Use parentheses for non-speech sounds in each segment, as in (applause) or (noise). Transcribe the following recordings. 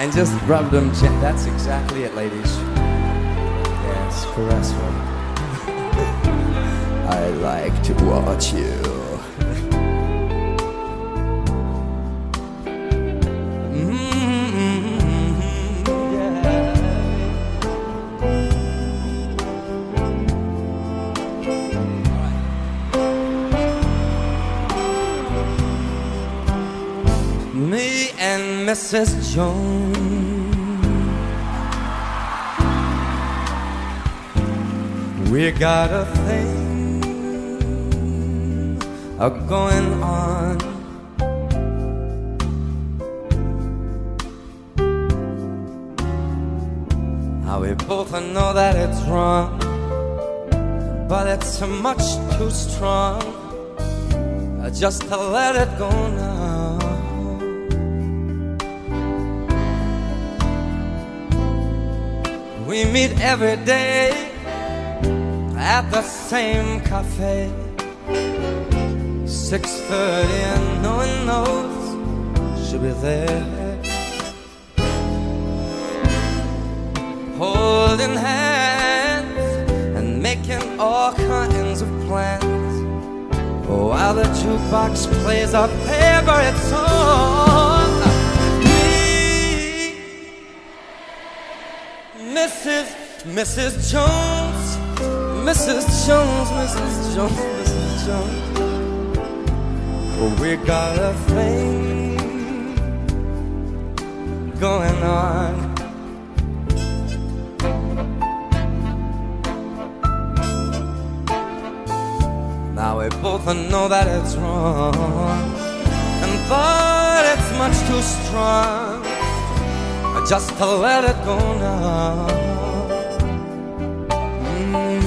And just rub them. That's exactly it, ladies. Yes, caress (laughs) her. I like to watch you. Mrs. Jones. We got a thing a going on. Now we both know that it's wrong, but it's much too strong just to let it go now. We meet every day at the same cafe. Six thirty and no one knows she'll be there. Holding hands and making all kinds of plans. Oh, While the jukebox plays our favorite song. Mrs. Mrs. Jones, Mrs. Jones, Mrs. Jones, Mrs. Jones. We got a thing going on. Now we both know that it's wrong, and but it's much too strong just to let it go now. Mm.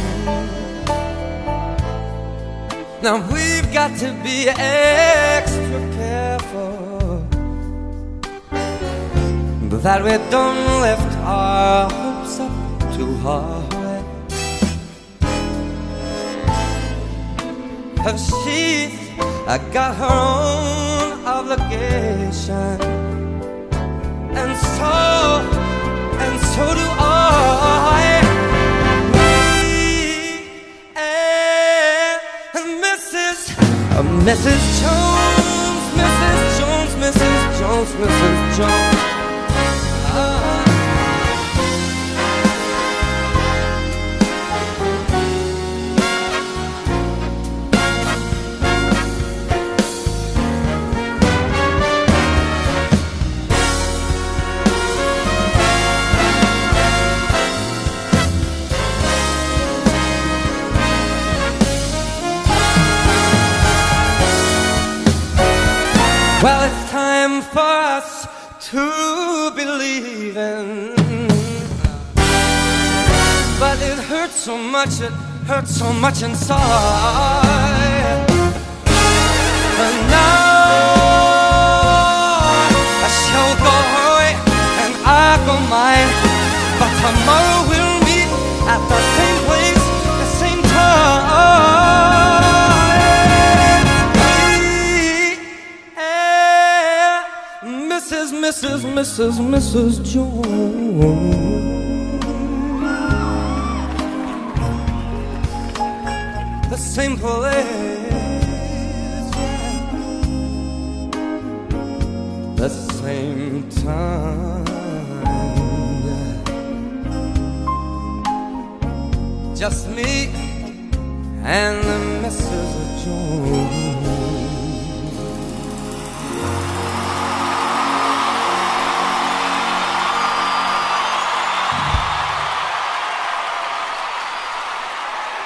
Now we've got to be extra careful that we don't lift our hopes up too high. Cause she's got her own obligation. And so, and so do I. Me and Mrs. Mrs. Jones, Mrs. Jones, Mrs. Jones, Mrs. Jones. For us to believe in. But it hurts so much, it hurts so much inside. And now I shall go away and I go mine. But tomorrow Mrs. Mrs. Jones. The same place, the same time. Just me and the Mrs. Jones.